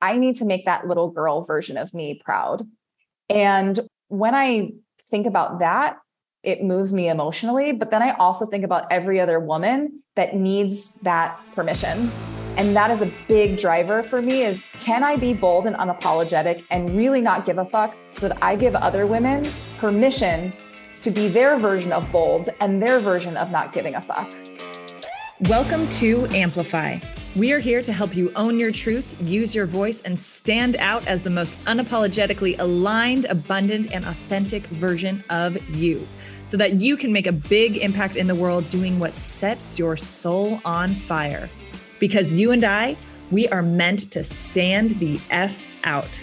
I need to make that little girl version of me proud. And when I think about that, it moves me emotionally. But then I also think about every other woman that needs that permission. And that is a big driver for me is can I be bold and unapologetic and really not give a fuck so that I give other women permission to be their version of bold and their version of not giving a fuck. Welcome to Amplify. We are here to help you own your truth, use your voice, and stand out as the most unapologetically aligned, abundant, and authentic version of you so that you can make a big impact in the world doing what sets your soul on fire. Because you and I, we are meant to stand the F out.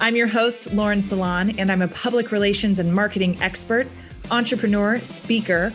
I'm your host, Lauren Salon, and I'm a public relations and marketing expert, entrepreneur, speaker,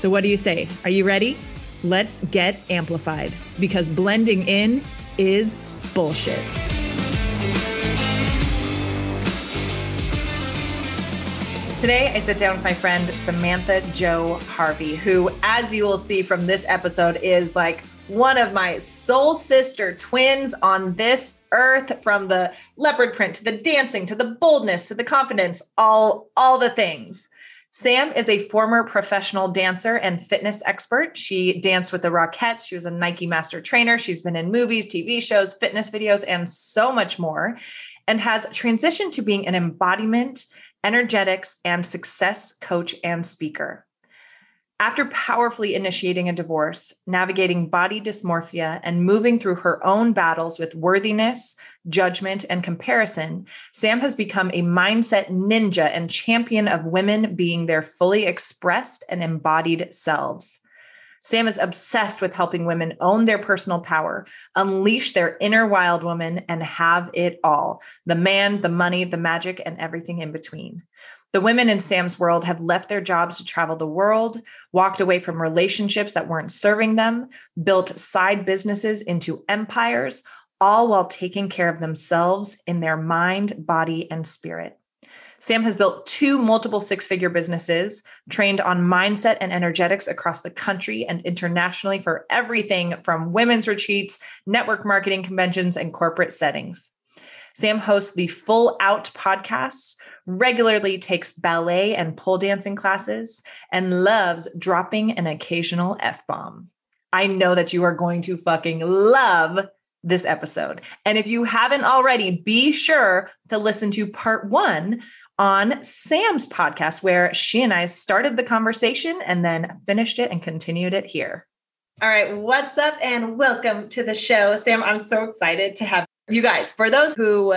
So, what do you say? Are you ready? Let's get amplified because blending in is bullshit. Today, I sit down with my friend Samantha Jo Harvey, who, as you will see from this episode, is like one of my soul sister twins on this earth from the leopard print to the dancing to the boldness to the confidence, all, all the things. Sam is a former professional dancer and fitness expert. She danced with the Rockettes. She was a Nike master trainer. She's been in movies, TV shows, fitness videos, and so much more, and has transitioned to being an embodiment, energetics, and success coach and speaker. After powerfully initiating a divorce, navigating body dysmorphia, and moving through her own battles with worthiness, judgment, and comparison, Sam has become a mindset ninja and champion of women being their fully expressed and embodied selves. Sam is obsessed with helping women own their personal power, unleash their inner wild woman, and have it all the man, the money, the magic, and everything in between. The women in Sam's world have left their jobs to travel the world, walked away from relationships that weren't serving them, built side businesses into empires, all while taking care of themselves in their mind, body, and spirit. Sam has built two multiple six figure businesses, trained on mindset and energetics across the country and internationally for everything from women's retreats, network marketing conventions, and corporate settings. Sam hosts the Full Out podcasts, regularly takes ballet and pole dancing classes, and loves dropping an occasional F bomb. I know that you are going to fucking love this episode. And if you haven't already, be sure to listen to part one on Sam's podcast, where she and I started the conversation and then finished it and continued it here. All right, what's up and welcome to the show. Sam, I'm so excited to have you guys. For those who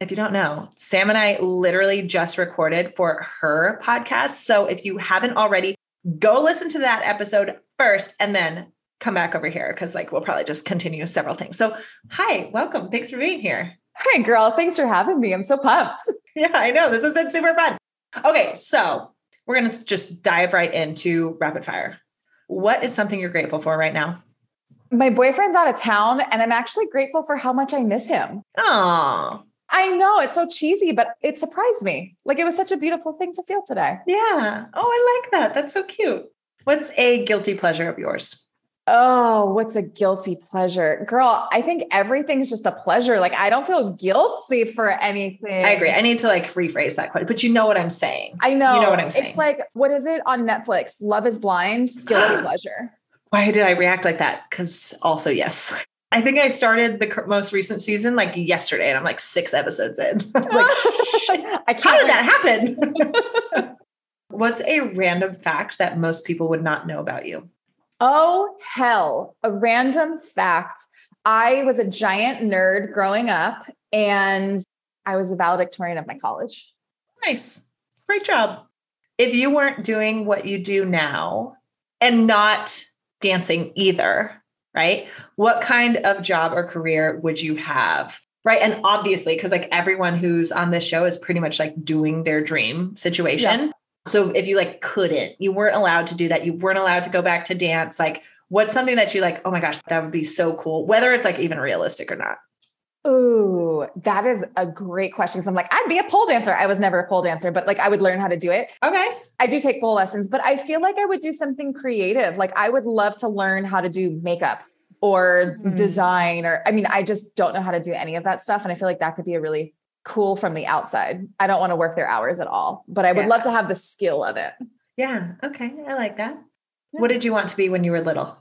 if you don't know, Sam and I literally just recorded for her podcast. So if you haven't already, go listen to that episode first and then come back over here because like we'll probably just continue several things. So hi, welcome. Thanks for being here. Hey girl, thanks for having me. I'm so pumped. Yeah, I know. This has been super fun. Okay, so we're going to just dive right into rapid fire. What is something you're grateful for right now? My boyfriend's out of town and I'm actually grateful for how much I miss him. Oh, I know it's so cheesy, but it surprised me. Like it was such a beautiful thing to feel today. Yeah. Oh, I like that. That's so cute. What's a guilty pleasure of yours? Oh, what's a guilty pleasure? Girl, I think everything's just a pleasure. Like I don't feel guilty for anything. I agree. I need to like rephrase that question, but you know what I'm saying. I know. You know what I'm saying. It's like, what is it on Netflix? Love is blind, guilty pleasure. Why did I react like that? Because also, yes. I think I started the most recent season like yesterday, and I'm like six episodes in. I like, I can't how did that happen? What's a random fact that most people would not know about you? Oh, hell. A random fact. I was a giant nerd growing up, and I was the valedictorian of my college. Nice. Great job. If you weren't doing what you do now and not dancing either, right? What kind of job or career would you have? Right. And obviously, because like everyone who's on this show is pretty much like doing their dream situation. Yeah. So if you like couldn't, you weren't allowed to do that, you weren't allowed to go back to dance, like what's something that you like, oh my gosh, that would be so cool, whether it's like even realistic or not? Ooh, that is a great question. Cause I'm like, I'd be a pole dancer. I was never a pole dancer, but like I would learn how to do it. Okay. I do take pole lessons, but I feel like I would do something creative. Like I would love to learn how to do makeup or mm-hmm. design or I mean, I just don't know how to do any of that stuff. And I feel like that could be a really cool from the outside. I don't want to work their hours at all, but I would yeah. love to have the skill of it. Yeah. Okay. I like that. Yeah. What did you want to be when you were little?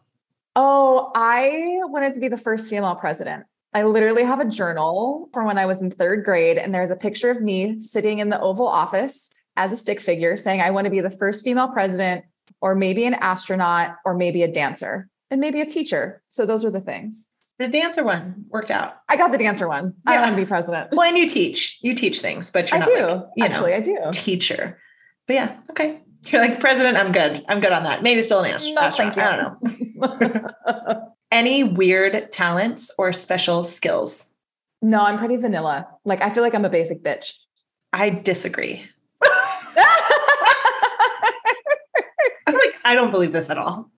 Oh, I wanted to be the first female president. I literally have a journal from when I was in third grade, and there's a picture of me sitting in the Oval Office as a stick figure saying, I want to be the first female president, or maybe an astronaut, or maybe a dancer and maybe a teacher. So those were the things. The dancer one worked out. I got the dancer one. Yeah. I don't want to be president. Well, and you teach, you teach things, but you're I not do. Like, you Actually, know, I do. Teacher. But yeah, okay. You're like president. I'm good. I'm good on that. Maybe still an answer. No, thank you. I don't know. Any weird talents or special skills? No, I'm pretty vanilla. Like I feel like I'm a basic bitch. I disagree. I'm like, I don't believe this at all.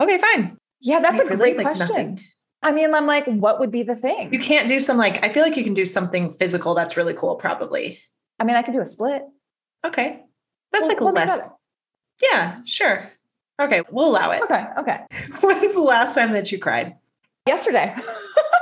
Okay, fine. Yeah, that's I a great like question. Nothing. I mean, I'm like, what would be the thing? You can't do some like, I feel like you can do something physical that's really cool, probably. I mean, I could do a split. Okay. That's well, like well, less. Yeah, sure. Okay, we'll allow it. Okay, okay. When's the last time that you cried? Yesterday.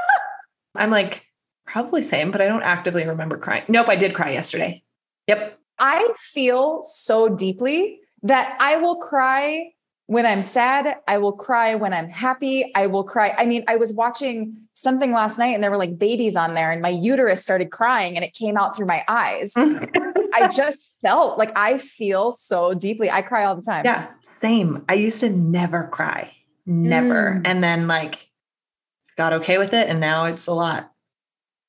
I'm like, probably same, but I don't actively remember crying. Nope, I did cry yesterday. Yep. I feel so deeply that I will cry when I'm sad, I will cry. When I'm happy, I will cry. I mean, I was watching something last night and there were like babies on there, and my uterus started crying and it came out through my eyes. I just felt like I feel so deeply. I cry all the time. Yeah, same. I used to never cry, never. Mm. And then like got okay with it. And now it's a lot.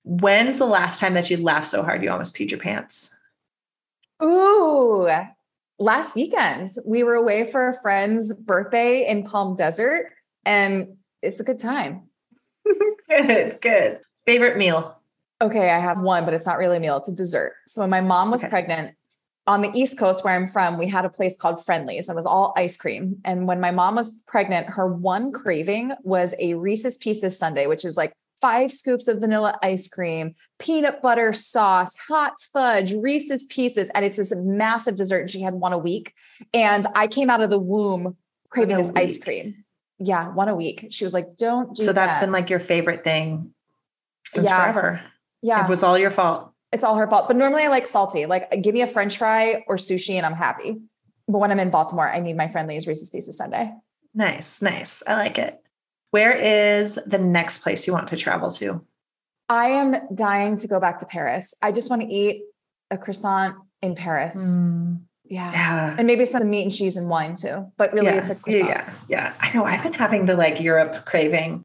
When's the last time that you laughed so hard you almost peed your pants? Ooh, last weekend we were away for a friend's birthday in Palm Desert and it's a good time. good, good. Favorite meal? Okay, I have one, but it's not really a meal, it's a dessert. So when my mom was okay. pregnant, on the East Coast where I'm from, we had a place called Friendly's. It was all ice cream. And when my mom was pregnant, her one craving was a Reese's Pieces sundae, which is like five scoops of vanilla ice cream, peanut butter sauce, hot fudge, Reese's pieces. And it's this massive dessert. And she had one a week. And I came out of the womb craving this week. ice cream. Yeah, one a week. She was like, don't do So that's that. been like your favorite thing since yeah. forever. Yeah. It was all your fault. It's all her fault. But normally I like salty. Like give me a French fry or sushi and I'm happy. But when I'm in Baltimore, I need my friendly's Reese's Pieces sundae. Nice, nice. I like it. Where is the next place you want to travel to? I am dying to go back to Paris. I just want to eat a croissant in Paris. Mm, yeah. yeah. And maybe some meat and cheese and wine too. But really yeah. it's a croissant. Yeah. Yeah. I know. I've been having the like Europe craving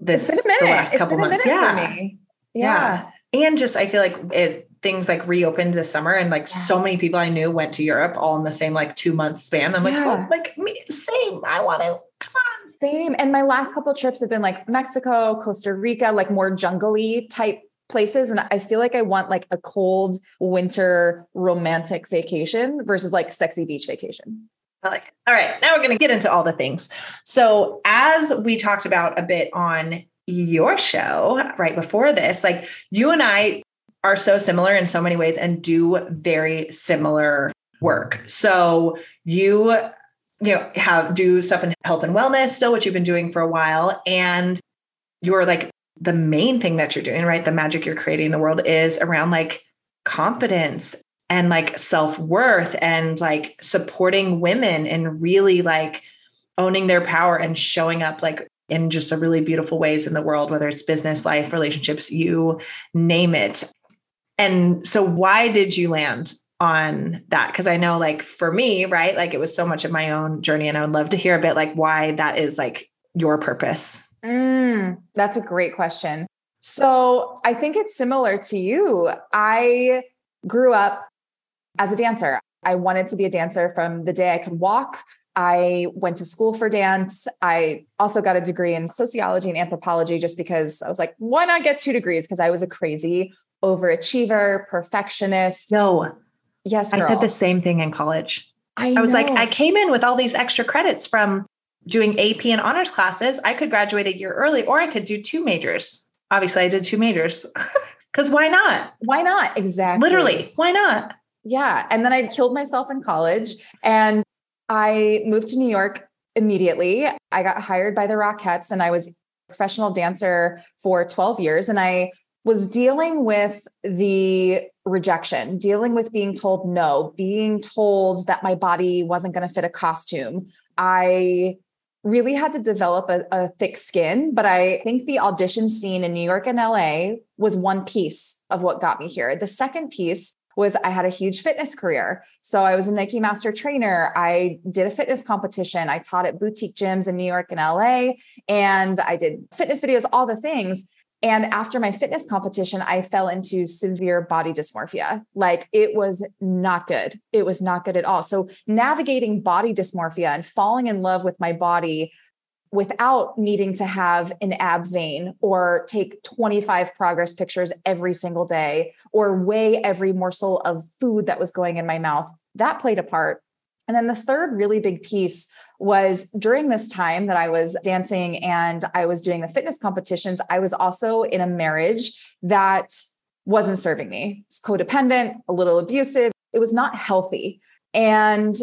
this the last couple months. Yeah. yeah. Yeah. And just I feel like it things like reopened this summer and like yeah. so many people I knew went to Europe all in the same like two month span. I'm like, oh, like me, same. I want to come on same. And my last couple trips have been like Mexico, Costa Rica, like more jungly type places. And I feel like I want like a cold winter romantic vacation versus like sexy beach vacation. I like it. All right. Now we're going to get into all the things. So, as we talked about a bit on your show right before this, like you and I are so similar in so many ways and do very similar work. So, you you know, have do stuff in health and wellness still, which you've been doing for a while. And you're like the main thing that you're doing, right? The magic you're creating in the world is around like confidence and like self-worth and like supporting women and really like owning their power and showing up like in just a really beautiful ways in the world, whether it's business, life, relationships, you name it. And so why did you land on that because I know like for me, right? Like it was so much of my own journey and I would love to hear a bit like why that is like your purpose. Mm, that's a great question. So I think it's similar to you. I grew up as a dancer. I wanted to be a dancer from the day I could walk. I went to school for dance. I also got a degree in sociology and anthropology just because I was like, why not get two degrees? Because I was a crazy overachiever, perfectionist. No. Yes. I girl. said the same thing in college. I, I was like. I came in with all these extra credits from doing AP and honors classes. I could graduate a year early or I could do two majors. Obviously, I did two majors because why not? why not? Exactly. Literally, why not? Yeah. And then I killed myself in college and I moved to New York immediately. I got hired by the Rockettes and I was a professional dancer for 12 years. And I was dealing with the rejection, dealing with being told no, being told that my body wasn't going to fit a costume. I really had to develop a, a, thick skin, but I think the audition scene in New York and LA was one piece of what got me here. The second piece was I had a huge fitness career. So I was a Nike master trainer. I did a fitness competition. I taught at boutique gyms in New York and LA, and I did fitness videos, all the things. And after my fitness competition, I fell into severe body dysmorphia. Like it was not good. It was not good at all. So navigating body dysmorphia and falling in love with my body without needing to have an ab vein or take 25 progress pictures every single day or weigh every morsel of food that was going in my mouth, that played a part. And then the third really big piece was during this time that I was dancing and I was doing the fitness competitions, I was also in a marriage that wasn't serving me. It's codependent, a little abusive. It was not healthy. And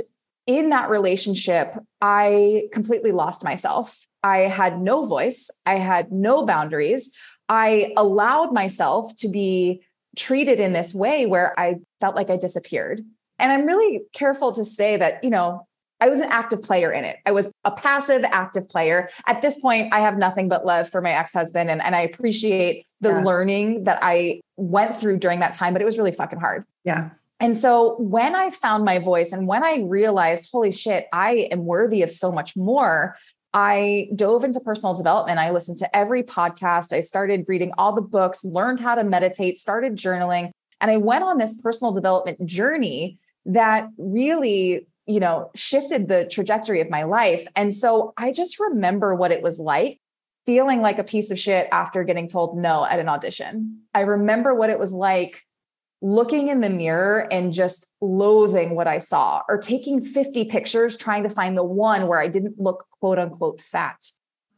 in that relationship, I completely lost myself. I had no voice, I had no boundaries. I allowed myself to be treated in this way where I felt like I disappeared. And I'm really careful to say that, you know, I was an active player in it. I was a passive active player. At this point, I have nothing but love for my ex husband. And, and I appreciate the yeah. learning that I went through during that time, but it was really fucking hard. Yeah. And so when I found my voice and when I realized, holy shit, I am worthy of so much more, I dove into personal development. I listened to every podcast. I started reading all the books, learned how to meditate, started journaling. And I went on this personal development journey that really, you know, shifted the trajectory of my life. And so I just remember what it was like feeling like a piece of shit after getting told no at an audition. I remember what it was like looking in the mirror and just loathing what I saw, or taking 50 pictures trying to find the one where I didn't look quote unquote fat,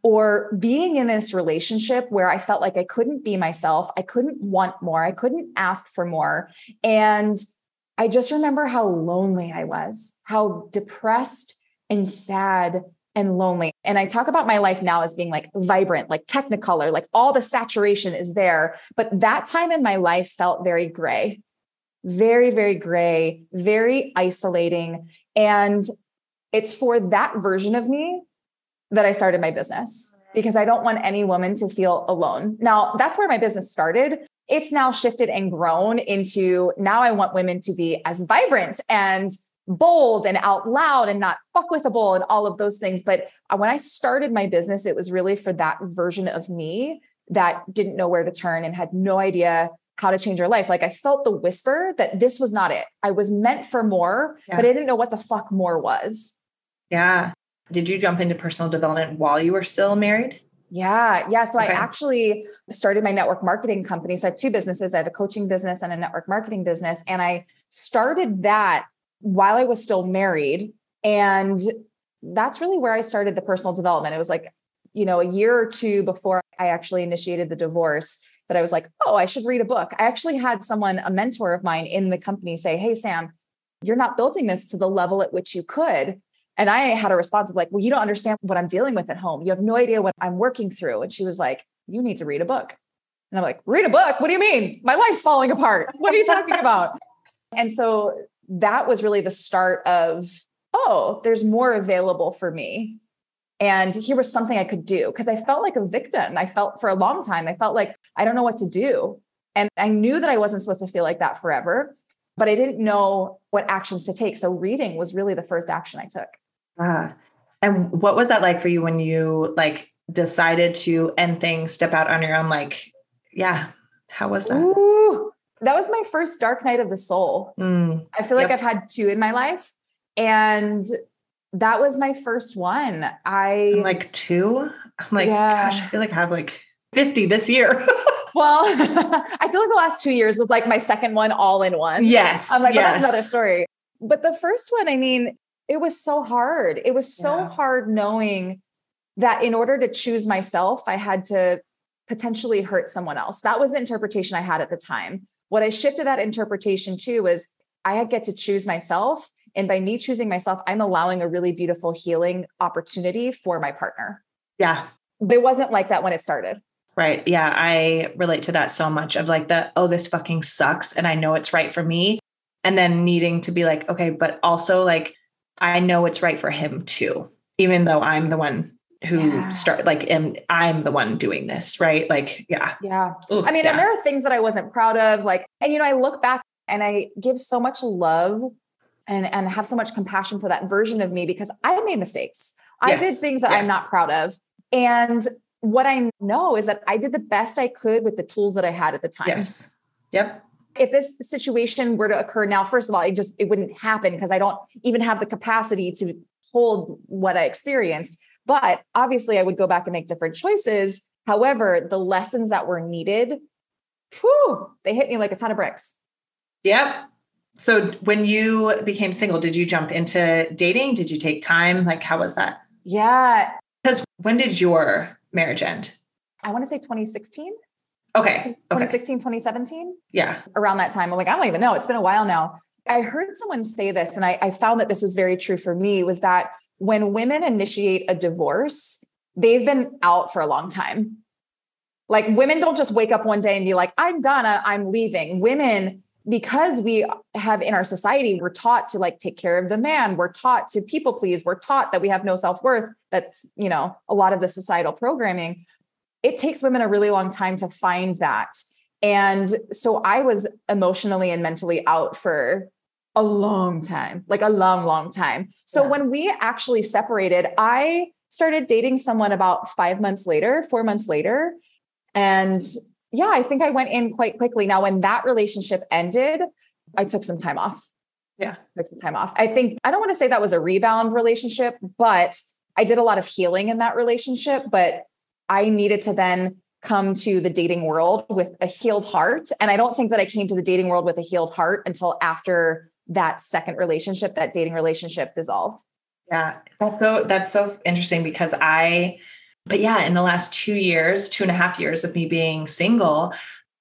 or being in this relationship where I felt like I couldn't be myself, I couldn't want more, I couldn't ask for more. And I just remember how lonely I was, how depressed and sad and lonely. And I talk about my life now as being like vibrant, like technicolor, like all the saturation is there. But that time in my life felt very gray, very, very gray, very isolating. And it's for that version of me that I started my business because I don't want any woman to feel alone. Now, that's where my business started. It's now shifted and grown into now I want women to be as vibrant and bold and out loud and not fuck with a bull and all of those things. But uh, when I started my business, it was really for that version of me that didn't know where to turn and had no idea how to change her life. Like I felt the whisper that this was not it. I was meant for more, yeah. but I didn't know what the fuck more was. Yeah. Did you jump into personal development while you were still married? Yeah. Yeah. So okay. I actually started my network marketing company. So I have two businesses. I have a coaching business and a network marketing business. And I started that while I was still married. And that's really where I started the personal development. It was like, you know, a year or two before I actually initiated the divorce that I was like, oh, I should read a book. I actually had someone, a mentor of mine in the company say, hey, Sam, you're not building this to the level at which you could. And I had a response of like, well, you don't understand what I'm dealing with at home. You have no idea what I'm working through. And she was like, you need to read a book. And I'm like, read a book? What do you mean? My life's falling apart. What are you talking about? And so that was really the start of, oh, there's more available for me. And here was something I could do because I felt like a victim. I felt for a long time, I felt like I don't know what to do. And I knew that I wasn't supposed to feel like that forever, but I didn't know what actions to take. So reading was really the first action I took. Ah. And what was that like for you when you like decided to end things, step out on your own? Like, yeah, how was that? Ooh, that was my first dark night of the soul. Mm, I feel like yep. I've had two in my life. And that was my first one. I I'm like two. I'm like, yeah. gosh, I feel like I have like 50 this year. well, I feel like the last two years was like my second one all in one. Yes. I'm like, yes. well, that's another story. But the first one, I mean, it was so hard. It was so yeah. hard knowing that in order to choose myself, I had to potentially hurt someone else. That was the interpretation I had at the time. What I shifted that interpretation to was I get to choose myself. And by me choosing myself, I'm allowing a really beautiful healing opportunity for my partner. Yeah. But it wasn't like that when it started. Right. Yeah. I relate to that so much of like the, oh, this fucking sucks. And I know it's right for me. And then needing to be like, okay, but also like, I know it's right for him too, even though I'm the one who yeah. start like am I'm the one doing this, right? Like, yeah. Yeah. Ooh, I mean, yeah. and there are things that I wasn't proud of. Like, and you know, I look back and I give so much love and and have so much compassion for that version of me because I made mistakes. Yes. I did things that yes. I'm not proud of. And what I know is that I did the best I could with the tools that I had at the time. Yes. Yep. If this situation were to occur now, first of all, it just it wouldn't happen because I don't even have the capacity to hold what I experienced. But obviously, I would go back and make different choices. However, the lessons that were needed, whew, they hit me like a ton of bricks. Yep. So when you became single, did you jump into dating? Did you take time? Like, how was that? Yeah. Because when did your marriage end? I want to say 2016. Okay. 2016, okay. 2017. Yeah. Around that time. I'm like, I don't even know. It's been a while now. I heard someone say this, and I, I found that this was very true for me was that when women initiate a divorce, they've been out for a long time. Like women don't just wake up one day and be like, I'm done, uh, I'm leaving. Women, because we have in our society, we're taught to like take care of the man, we're taught to people please, we're taught that we have no self worth. That's, you know, a lot of the societal programming. It takes women a really long time to find that. And so I was emotionally and mentally out for a long time, like a long, long time. So yeah. when we actually separated, I started dating someone about five months later, four months later. And yeah, I think I went in quite quickly. Now, when that relationship ended, I took some time off. Yeah. Took some time off. I think, I don't want to say that was a rebound relationship, but I did a lot of healing in that relationship. But I needed to then come to the dating world with a healed heart. And I don't think that I came to the dating world with a healed heart until after that second relationship, that dating relationship dissolved. Yeah. That's so that's so interesting because I but yeah, in the last two years, two and a half years of me being single,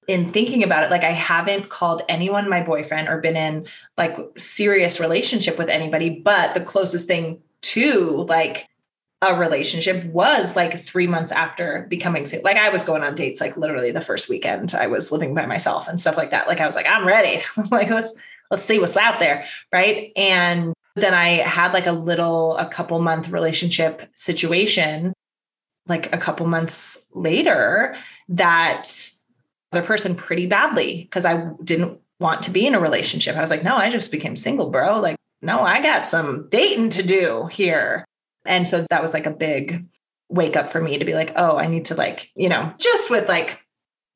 in thinking about it, like I haven't called anyone my boyfriend or been in like serious relationship with anybody, but the closest thing to like a relationship was like three months after becoming single. Like I was going on dates like literally the first weekend I was living by myself and stuff like that. Like I was like, I'm ready. like let's let's see what's out there. Right. And then I had like a little, a couple month relationship situation, like a couple months later, that other person pretty badly because I didn't want to be in a relationship. I was like, no, I just became single, bro. Like, no, I got some dating to do here. And so that was like a big wake up for me to be like, oh, I need to like, you know, just with like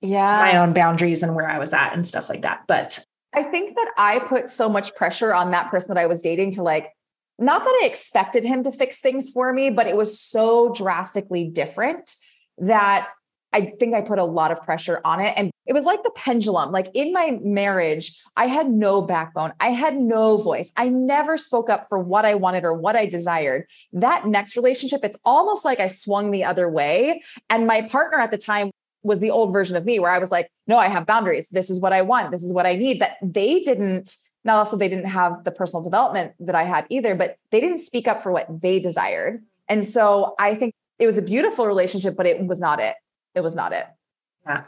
yeah my own boundaries and where I was at and stuff like that. But I think that I put so much pressure on that person that I was dating to like, not that I expected him to fix things for me, but it was so drastically different that I think I put a lot of pressure on it. And it was like the pendulum. Like in my marriage, I had no backbone. I had no voice. I never spoke up for what I wanted or what I desired. That next relationship, it's almost like I swung the other way. And my partner at the time was the old version of me where I was like, no, I have boundaries. This is what I want. This is what I need. That they didn't, now also they didn't have the personal development that I had either, but they didn't speak up for what they desired. And so I think it was a beautiful relationship, but it was not it. It was not it. Yeah.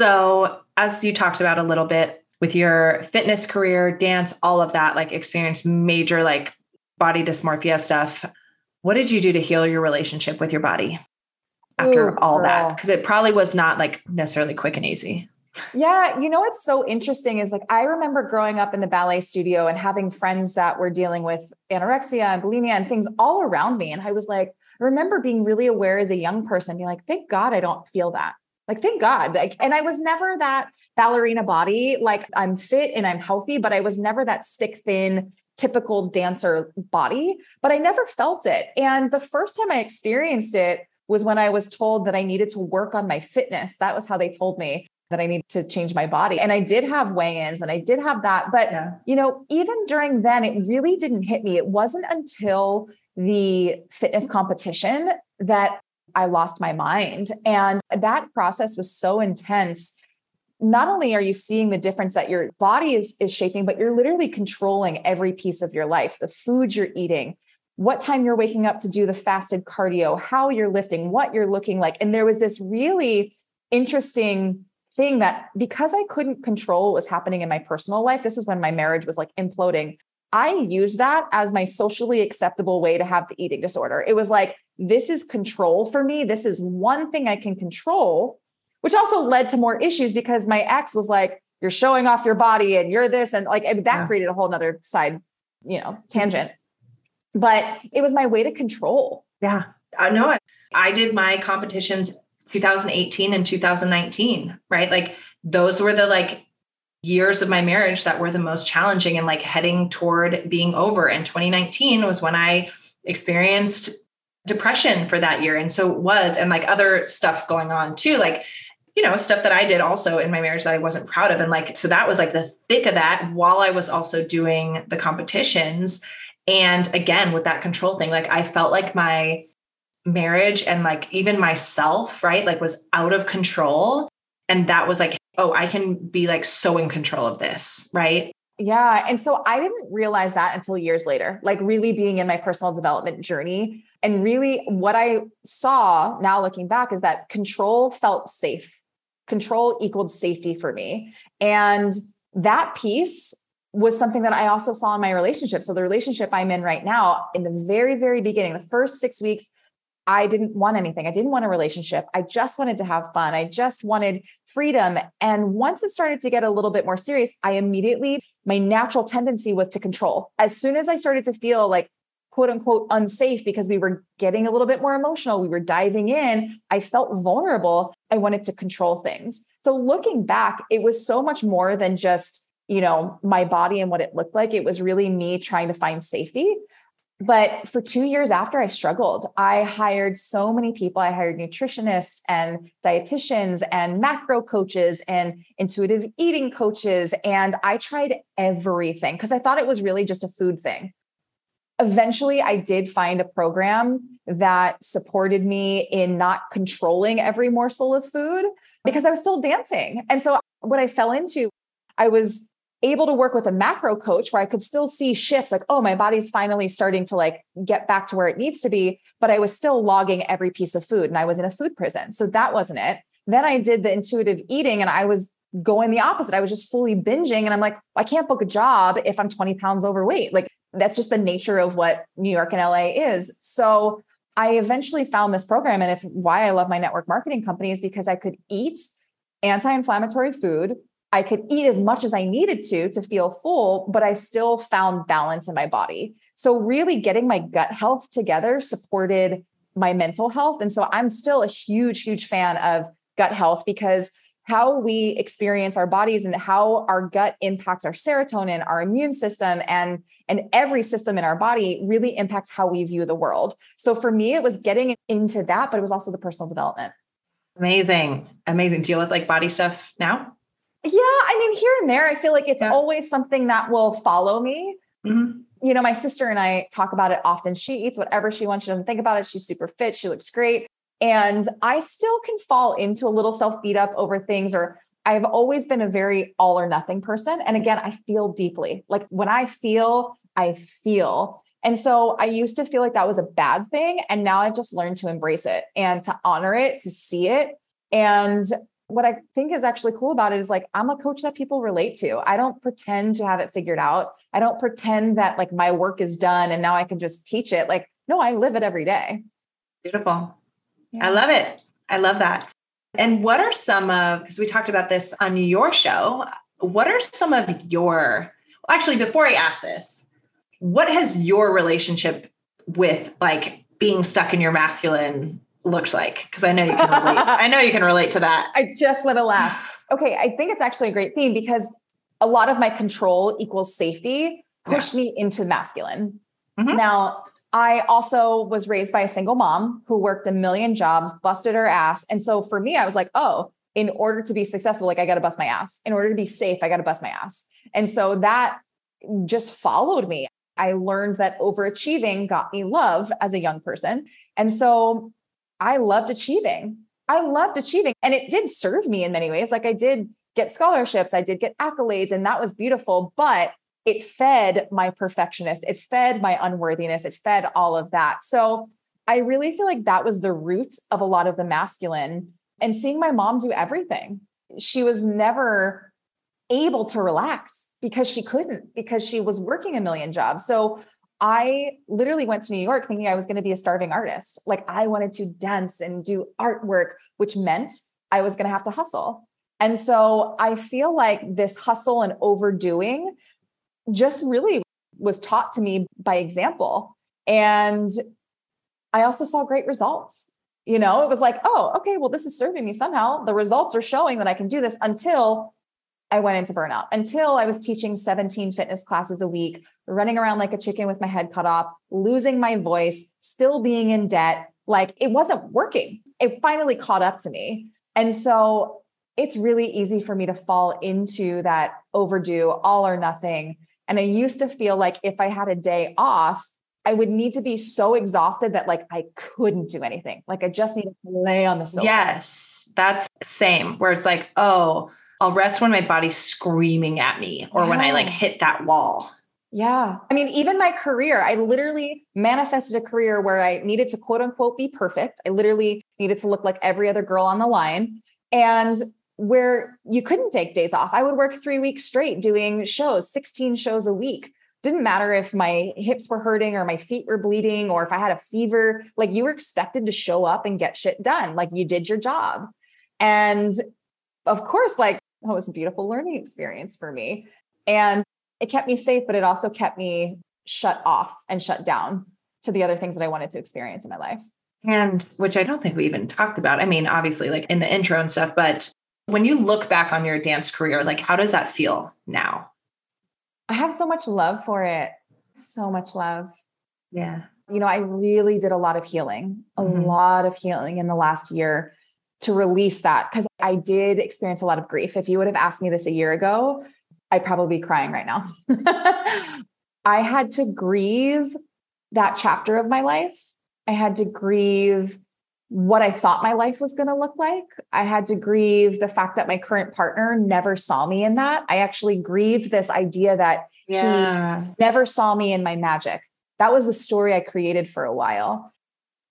So as you talked about a little bit with your fitness career, dance, all of that, like experience major like body dysmorphia stuff. What did you do to heal your relationship with your body? After Ooh, all girl. that because it probably was not like necessarily quick and easy. Yeah, you know what's so interesting is like I remember growing up in the ballet studio and having friends that were dealing with anorexia and bulimia and things all around me and I was like I remember being really aware as a young person being like thank God I don't feel that. Like thank God. Like and I was never that ballerina body like I'm fit and I'm healthy but I was never that stick thin typical dancer body, but I never felt it. And the first time I experienced it was when I was told that I needed to work on my fitness. That was how they told me that I needed to change my body. And I did have weigh-ins and I did have that. But, yeah. you know, even during then, it really didn't hit me. It wasn't until the fitness competition that I lost my mind. And that process was so intense. Not only are you seeing the difference that your body is, is shaping, but you're literally controlling every piece of your life the food you're eating, what time you're waking up to do the fasted cardio, how you're lifting, what you're looking like. And there was this really interesting thing that because I couldn't control what was happening in my personal life, this is when my marriage was like imploding. I used that as my socially acceptable way to have the eating disorder. It was like, this is control for me. This is one thing I can control, which also led to more issues because my ex was like, you're showing off your body and you're this. And like that yeah. created a whole nother side, you know, tangent. But it was my way to control. Yeah. I know. I did my competitions 2018 and 2019, right? Like those were the like years of my marriage that were the most challenging and like heading toward being over. And 2019 was when I experienced depression for that year. And so it was, and like other stuff going on too, like, you know, stuff that I did also in my marriage that I wasn't proud of. And like, so that was like the thick of that while I was also doing the competitions. And again, with that control thing, like I felt like my marriage and like even myself, right, like was out of control. And that was like, oh, I can be like so in control of this, right? Yeah. And so I didn't realize that until years later, like really being in my personal development journey. And really, what I saw now looking back is that control felt safe. Control equaled safety for me. And that piece was something that I also saw in my relationship. So, the relationship I'm in right now, in the very, very beginning, the first six weeks, I didn't want anything. I didn't want a relationship. I just wanted to have fun. I just wanted freedom. And once it started to get a little bit more serious, I immediately, my natural tendency was to control. As soon as I started to feel like, quote unquote, unsafe because we were getting a little bit more emotional, we were diving in, I felt vulnerable. I wanted to control things. So looking back, it was so much more than just, you know, my body and what it looked like. It was really me trying to find safety. But for two years after, I struggled. I hired so many people. I hired nutritionists and dietitians and macro coaches and intuitive eating coaches. And I tried everything because I thought it was really just a food thing. Eventually, I did find a program that supported me in not controlling every morsel of food because I was still dancing. And so, what I fell into, I was able to work with a macro coach where I could still see shifts like, oh, my body's finally starting to like get back to where it needs to be. But I was still logging every piece of food and I was in a food prison. So that wasn't it. Then I did the intuitive eating and I was going the opposite. I was just fully binging. And I'm like, I can't book a job if I'm 20 pounds overweight. Like that's just the nature of what New York and LA is. So I eventually found this program and it's why I love my network marketing company is because I could eat anti-inflammatory food I could eat as much as I needed to to feel full, but I still found balance in my body. So, really getting my gut health together supported my mental health. And so, I'm still a huge, huge fan of gut health because how we experience our bodies and how our gut impacts our serotonin, our immune system, and and every system in our body really impacts how we view the world. So for me, it was getting into that, but it was also the personal development. Amazing. Amazing. Deal with like body stuff now? Yeah, I mean, here and there, I feel like it's yeah. always something that will follow me. Mm-hmm. You know, my sister and I talk about it often. She eats whatever she wants. She doesn't think about it. She's super fit. She looks great. And I still can fall into a little self beat up over things, or I've always been a very all or nothing person. And again, I feel deeply. Like when I feel, I feel. And so I used to feel like that was a bad thing. And now I've just learned to embrace it and to honor it, to see it. And what I think is actually cool about it is like I'm a coach that people relate to. I don't pretend to have it figured out. I don't pretend that like my work is done and now I can just teach it. Like, no, I live it every day. Beautiful. Yeah. I love it. I love that. And what are some of, because we talked about this on your show, what are some of your, well, actually, before I ask this, what has your relationship with like being stuck in your masculine looks like because I know you can relate. I know you can relate to that. I just let a laugh. Okay, I think it's actually a great theme because a lot of my control equals safety. pushed yeah. me into masculine. Mm-hmm. Now, I also was raised by a single mom who worked a million jobs, busted her ass. And so for me, I was like, oh, in order to be successful, like I got to bust my ass. In order to be safe, I got to bust my ass. And so that just followed me. I learned that overachieving got me love as a young person. And so I loved achieving. I loved achieving. And it did serve me in many ways. Like I did get scholarships, I did get accolades, and that was beautiful. But it fed my perfectionist, it fed my unworthiness, it fed all of that. So I really feel like that was the root of a lot of the masculine and seeing my mom do everything. She was never able to relax because she couldn't, because she was working a million jobs. So I literally went to New York thinking I was going to be a starving artist. Like I wanted to dance and do artwork, which meant I was going to have to hustle. And so I feel like this hustle and overdoing just really was taught to me by example. And I also saw great results. You know, it was like, oh, okay, well, this is serving me somehow. The results are showing that I can do this until I went into burnout, until I was teaching 17 fitness classes a week, running around like a chicken with my head cut off, losing my voice, still being in debt. Like it wasn't working. It finally caught up to me. And so it's really easy for me to fall into that overdo, all or nothing. And I used to feel like if I had a day off, I would need to be so exhausted that like I couldn't do anything. Like I just need to lay on the sofa. Yes, that's same. Where it's like, oh, I'll rest when my body's screaming at me or yeah. when I like hit that wall. Yeah. I mean, even my career, I literally manifested a career where I needed to quote unquote be perfect. I literally needed to look like every other girl on the line. And where you couldn't take days off. I would work three weeks straight doing shows, 16 shows a week. Didn't matter if my hips were hurting or my feet were bleeding or if I had a fever. Like you were expected to show up and get shit done. Like you did your job. And of course, like it was a beautiful learning experience for me. And it kept me safe, but it also kept me shut off and shut down to the other things that I wanted to experience in my life. And which I don't think we even talked about. I mean, obviously, like in the intro and stuff, but when you look back on your dance career, like how does that feel now? I have so much love for it. So much love. Yeah. You know, I really did a lot of healing, a mm-hmm. lot of healing in the last year to release that because I did experience a lot of grief. If you would have asked me this a year ago, I'd probably be crying right now. I had to grieve that chapter of my life. I had to grieve what I thought my life was going to look like. I had to grieve the fact that my current partner never saw me in that. I actually grieved this idea that yeah. he never saw me in my magic. That was the story I created for a while.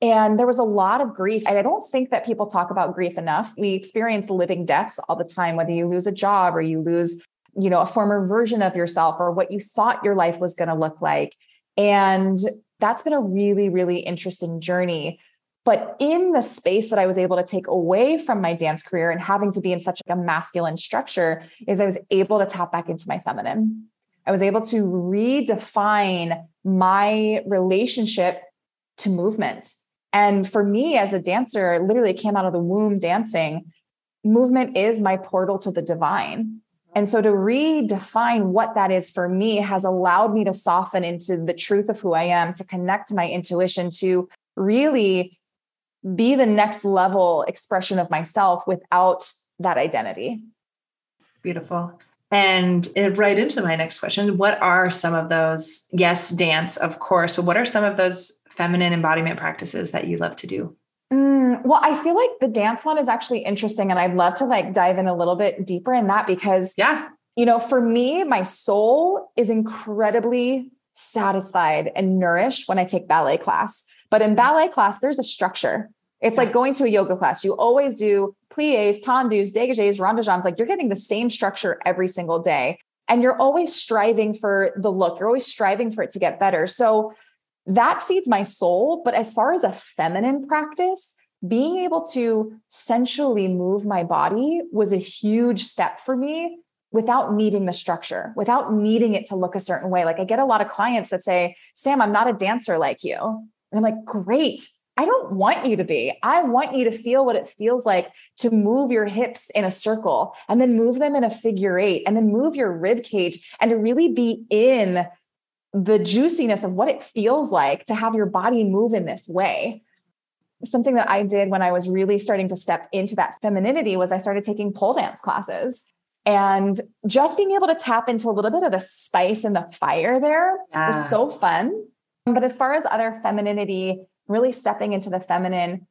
And there was a lot of grief. And I don't think that people talk about grief enough. We experience living deaths all the time, whether you lose a job or you lose, you know, a former version of yourself or what you thought your life was going to look like. And that's been a really, really interesting journey but in the space that I was able to take away from my dance career and having to be in such a masculine structure is I was able to tap back into my feminine. I was able to redefine my relationship to movement. And for me as a dancer, literally came out of the womb dancing. Movement is my portal to the divine. And so to redefine what that is for me has allowed me to soften into the truth of who I am, to connect to my intuition, to really be the next level expression of myself without that identity. Beautiful. And right into my next question What are some of those, yes, dance, of course, but what are some of those feminine embodiment practices that you love to do? Mm, well, I feel like the dance one is actually interesting. And I'd love to like dive in a little bit deeper in that because, yeah, you know, for me, my soul is incredibly satisfied and nourished when I take ballet class. But in ballet class, there's a structure. It's like going to a yoga class. You always do plies, tendus, dégagés, rond de jambes. Like you're getting the same structure every single day. And you're always striving for the look. You're always striving for it to get better. So that feeds my soul. But as far as a feminine practice, being able to sensually move my body was a huge step for me without needing the structure, without needing it to look a certain way. Like I get a lot of clients that say, Sam, I'm not a dancer like you. And I'm like, great. I don't want you to be. I want you to feel what it feels like to move your hips in a circle and then move them in a figure eight and then move your rib cage and to really be in the juiciness of what it feels like to have your body move in this way. Something that I did when I was really starting to step into that femininity was I started taking pole dance classes. And just being able to tap into a little bit of the spice and the fire there yeah. was so fun. But as far as other femininity, really stepping into the feminine,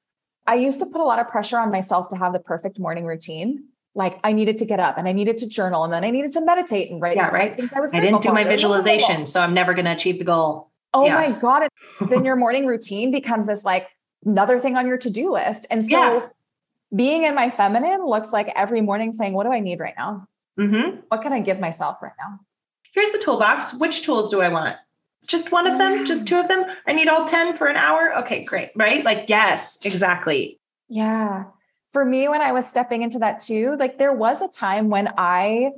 I used to put a lot of pressure on myself to have the perfect morning routine like I needed to get up and I needed to journal and then I needed to meditate and write. Yeah, right. I, I, was I didn't do my visualization, so I'm never going to achieve the goal. Oh yeah. my god! then your morning routine becomes this like another thing on your to do list, and so yeah. being in my feminine looks like every morning saying, "What do I need right now? Mm-hmm. What can I give myself right now?" Here's the toolbox. Which tools do I want? Just one of them? Just two of them? I need all 10 for an hour? Okay, great. Right? Like, yes, exactly. Yeah for me, when I was stepping into that too, like there was a time when I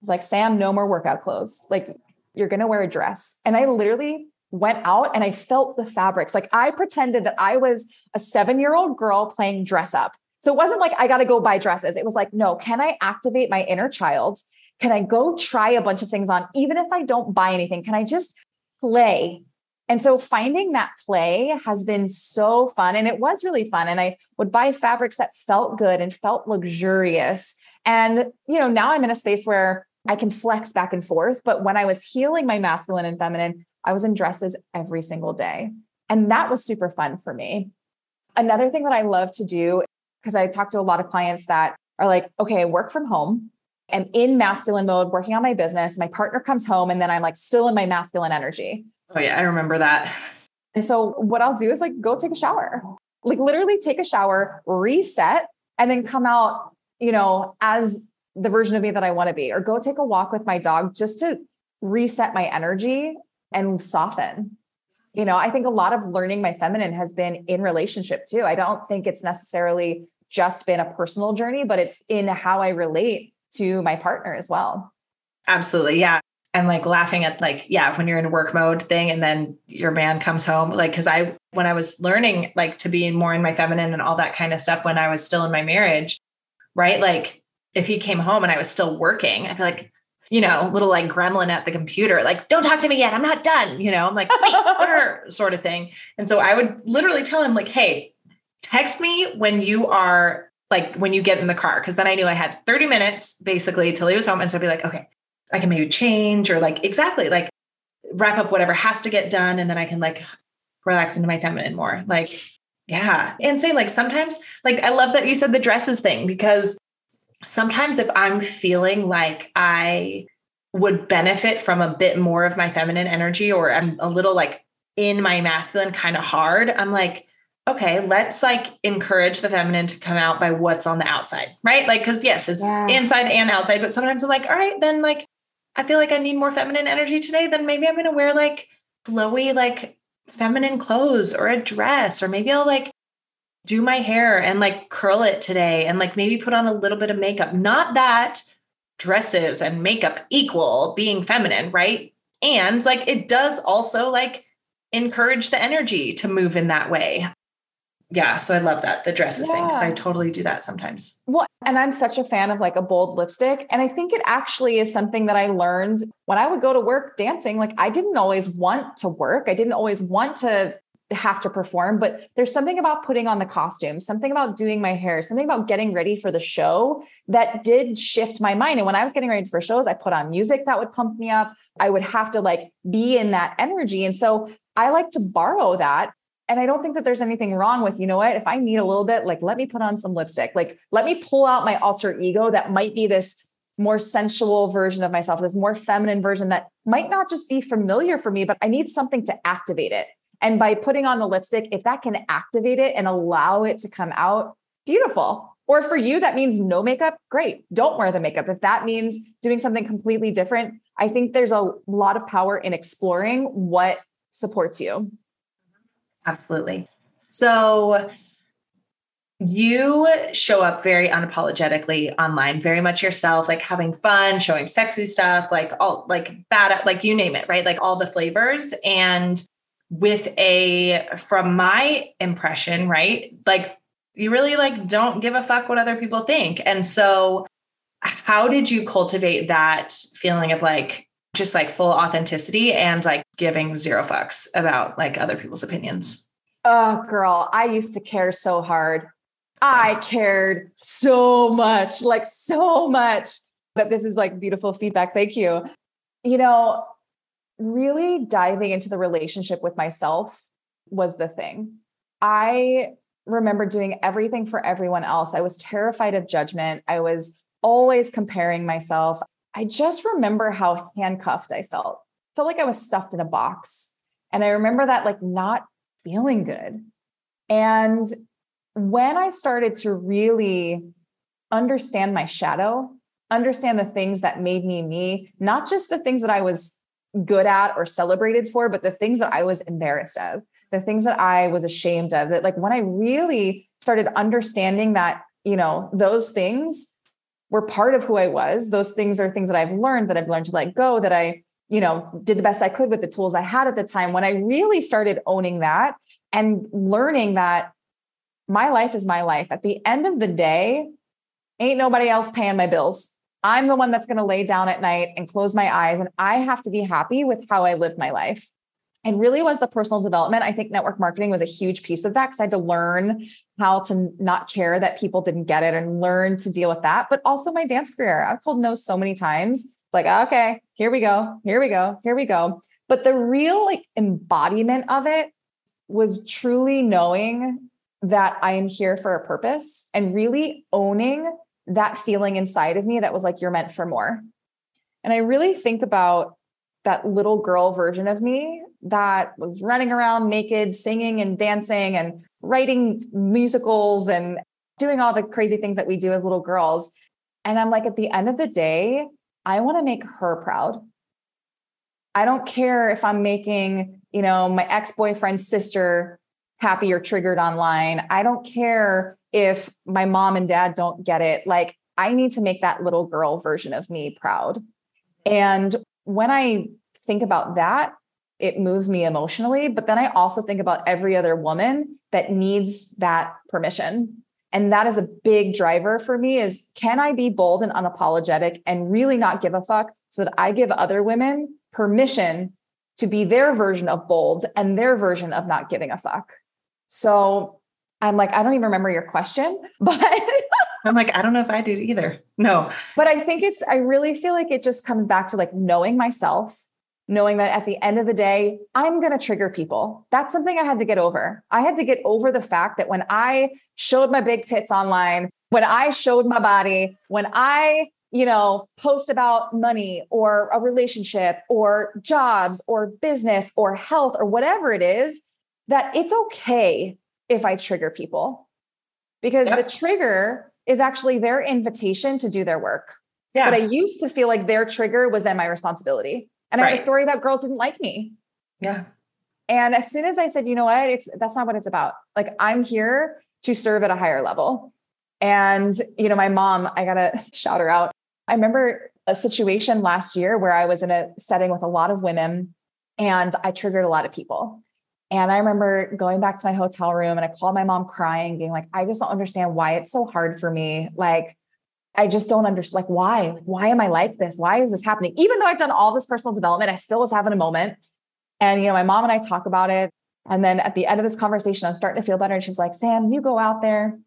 was like, Sam, no more workout clothes. Like you're going to wear a dress. And I literally went out and I felt the fabrics. Like I pretended that I was a seven year old girl playing dress up. So it wasn't like I got to go buy dresses. It was like, no, can I activate my inner child? Can I go try a bunch of things on, even if I don't buy anything? Can I just play and so finding that play has been so fun. And it was really fun. And I would buy fabrics that felt good and felt luxurious. And, you know, now I'm in a space where I can flex back and forth. But when I was healing my masculine and feminine, I was in dresses every single day. And that was super fun for me. Another thing that I love to do, because I talk to a lot of clients that are like, okay, I work from home. I'm in masculine mode, working on my business. My partner comes home, and then I'm like still in my masculine energy. Oh yeah, I remember that. And so what I'll do is like go take a shower. Like literally take a shower, reset, and then come out, you know, as the version of me that I want to be, or go take a walk with my dog just to reset my energy and soften. You know, I think a lot of learning my feminine has been in relationship too. I don't think it's necessarily just been a personal journey, but it's in how I relate to my partner as well. Absolutely. Yeah. I'm like laughing at like, yeah, when you're in work mode thing and then your man comes home. Like, cause I, when I was learning like to be more in my feminine and all that kind of stuff when I was still in my marriage, right? Like if he came home and I was still working, I'd be like, you know, little like gremlin at the computer, like, don't talk to me yet. I'm not done. You know, I'm like, wait, sort of thing. And so I would literally tell him, like, hey, text me when you are like when you get in the car. Cause then I knew I had 30 minutes basically till he was home. And so I'd be like, okay, I can maybe change or like exactly like wrap up whatever has to get done and then I can like relax into my feminine more. Like, yeah. And say like sometimes, like I love that you said the dresses thing because sometimes if I'm feeling like I would benefit from a bit more of my feminine energy or I'm a little like in my masculine kind of hard, I'm like, okay, let's like encourage the feminine to come out by what's on the outside, right? Like, cause yes, it's yeah. inside and outside, but sometimes I'm like, all right, then like I feel like I need more feminine energy today, then maybe I'm going to wear like flowy, like feminine clothes or a dress, or maybe I'll like do my hair and like curl it today and like maybe put on a little bit of makeup. Not that dresses and makeup equal being feminine, right? And like it does also like encourage the energy to move in that way yeah so i love that the dresses yeah. thing because i totally do that sometimes well and i'm such a fan of like a bold lipstick and i think it actually is something that i learned when i would go to work dancing like i didn't always want to work i didn't always want to have to perform but there's something about putting on the costume something about doing my hair something about getting ready for the show that did shift my mind and when i was getting ready for shows i put on music that would pump me up i would have to like be in that energy and so i like to borrow that and I don't think that there's anything wrong with, you know what, if I need a little bit, like let me put on some lipstick, like let me pull out my alter ego that might be this more sensual version of myself, this more feminine version that might not just be familiar for me, but I need something to activate it. And by putting on the lipstick, if that can activate it and allow it to come out, beautiful. Or for you, that means no makeup, great. Don't wear the makeup. If that means doing something completely different, I think there's a lot of power in exploring what supports you. Absolutely. So you show up very unapologetically online, very much yourself, like having fun, showing sexy stuff, like all like bad, like you name it, right? Like all the flavors. And with a, from my impression, right? Like you really like don't give a fuck what other people think. And so how did you cultivate that feeling of like, just like full authenticity and like giving zero fucks about like other people's opinions. Oh, girl, I used to care so hard. I cared so much, like so much that this is like beautiful feedback. Thank you. You know, really diving into the relationship with myself was the thing. I remember doing everything for everyone else. I was terrified of judgment. I was always comparing myself. I just remember how handcuffed I felt. Felt like I was stuffed in a box. And I remember that like not feeling good. And when I started to really understand my shadow, understand the things that made me me, not just the things that I was good at or celebrated for, but the things that I was embarrassed of, the things that I was ashamed of. That, like, when I really started understanding that, you know, those things were part of who I was, those things are things that I've learned, that I've learned to let go, that I, you know, did the best I could with the tools I had at the time. When I really started owning that and learning that my life is my life. At the end of the day, ain't nobody else paying my bills. I'm the one that's going to lay down at night and close my eyes. And I have to be happy with how I live my life. And really was the personal development. I think network marketing was a huge piece of that because I had to learn how to not care that people didn't get it and learn to deal with that. But also my dance career. I've told no so many times. It's like, okay, here we go, here we go, here we go. But the real like embodiment of it was truly knowing that I am here for a purpose and really owning that feeling inside of me that was like, you're meant for more. And I really think about that little girl version of me that was running around naked, singing and dancing and writing musicals and doing all the crazy things that we do as little girls. And I'm like, at the end of the day, I want to make her proud. I don't care if I'm making, you know, my ex-boyfriend's sister happy or triggered online. I don't care if my mom and dad don't get it. Like, I need to make that little girl version of me proud. And when I think about that, it moves me emotionally. But then I also think about every other woman that needs that permission. And that is a big driver for me is can I be bold and unapologetic and really not give a fuck so that I give other women permission to be their version of bold and their version of not giving a fuck. So I'm like, I don't even remember your question, but I'm like, I don't know if I do either. No. But I think it's, I really feel like it just comes back to like knowing myself, knowing that at the end of the day, I'm going to trigger people. That's something I had to get over. I had to get over the fact that when I showed my big tits online, when I showed my body, when I, you know, post about money or a relationship or jobs or business or health or whatever it is, that it's okay if I trigger people because yep. the trigger is actually their invitation to do their work. Yeah. But I used to feel like their trigger was then my responsibility. And right. I had a story that girls didn't like me. Yeah. And as soon as I said, you know what, it's that's not what it's about. Like I'm here to serve at a higher level. And you know, my mom, I gotta shout her out. I remember a situation last year where I was in a setting with a lot of women and I triggered a lot of people. And I remember going back to my hotel room and I called my mom crying, being like, I just don't understand why it's so hard for me. Like, I just don't understand. Like, why? Like, Why am I like this? Why is this happening? Even though I've done all this personal development, I still was having a moment. And, you know, my mom and I talk about it. And then at the end of this conversation, I'm starting to feel better. And she's like, Sam, you go out there,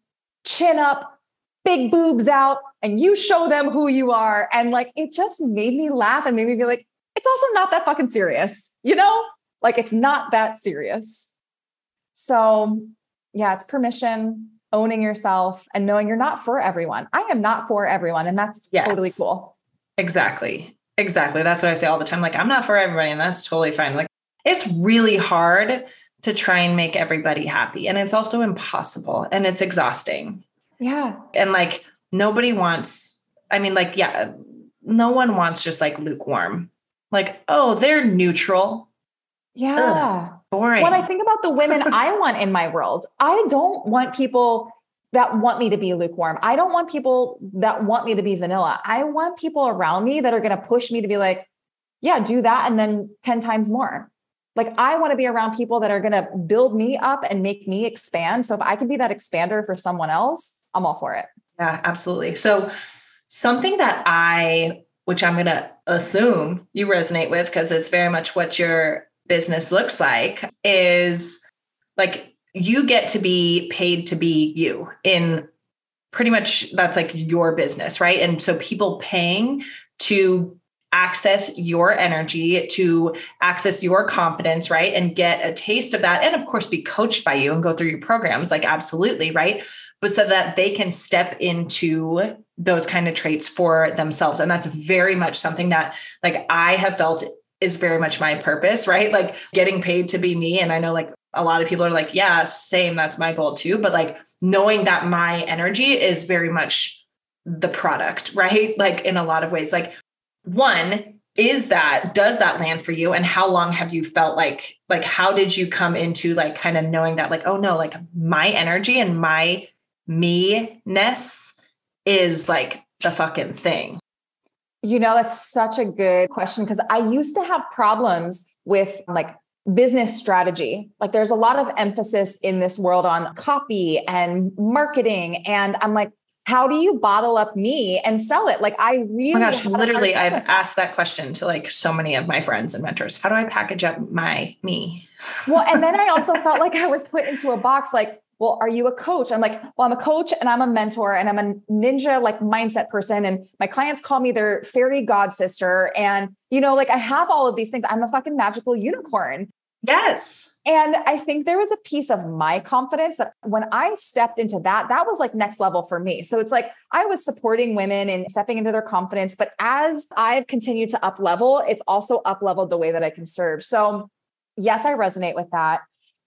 chin up, big boobs out, and you show them who you are. And like, it just made me laugh and made me be like, it's also not that fucking serious, you know? Like it's not that serious. So, yeah, it's permission, owning yourself, and knowing you're not for everyone. I am not for everyone, and that's yes. totally cool. Exactly. Exactly. That's what I say all the time. Like, I'm not for everybody, and that's totally fine. Like, it's really hard to try and make everybody happy. And it's also impossible and it's exhausting. Yeah. And like, nobody wants, I mean, like, yeah, no one wants just like lukewarm. Like, oh, they're neutral. Yeah. Ugh, boring. When I think about the women I want in my world, I don't want people that want me to be lukewarm. I don't want people that want me to be vanilla. I want people around me that are going to push me to be like, yeah, do that and then 10 times more. Like I want to be around people that are going to build me up and make me expand. So if I can be that expander for someone else, I'm all for it. Yeah, absolutely. So something that I which I'm going to assume you resonate with because it's very much what your business looks like is like you get to be paid to be you in pretty much that's like your business, right? And so people paying to access your energy, to access your confidence, right? And get a taste of that. And of course, be coached by you and go through your programs, like absolutely, right? But so that they can step into those kind of traits for themselves. And that's very much something that like I have felt is very much my purpose, right? Like getting paid to be me. And I know like a lot of people are like, yeah, same, that's my goal too. But like knowing that my energy is very much the product, right? Like in a lot of ways, like one, is that does that land for you and how long have you felt like like how did you come into like kind of knowing that like oh no like my energy and my me ness is like the fucking thing you know that's such a good question because i used to have problems with like business strategy. Like there's a lot of emphasis in this world on copy and marketing. And I'm like, how do you bottle up me and sell it? Like I oh really oh gosh, literally, I've asked that question to like so many of my friends and mentors. How do I package up my me? Well, and then I also felt like I was put into a box like, well, are you a coach? I'm like, well, I'm a coach and I'm a mentor and I'm a ninja like mindset person. And my clients call me their fairy god sister. And, you know, like I have all of these things. I'm a fucking magical unicorn. Yes. And I think there was a piece of my confidence that when I stepped into that, that was like next level for me. So it's like I was supporting women and stepping into their confidence. But as I've continued to up level, it's also up leveled the way that I can serve. So, yes, I resonate with that.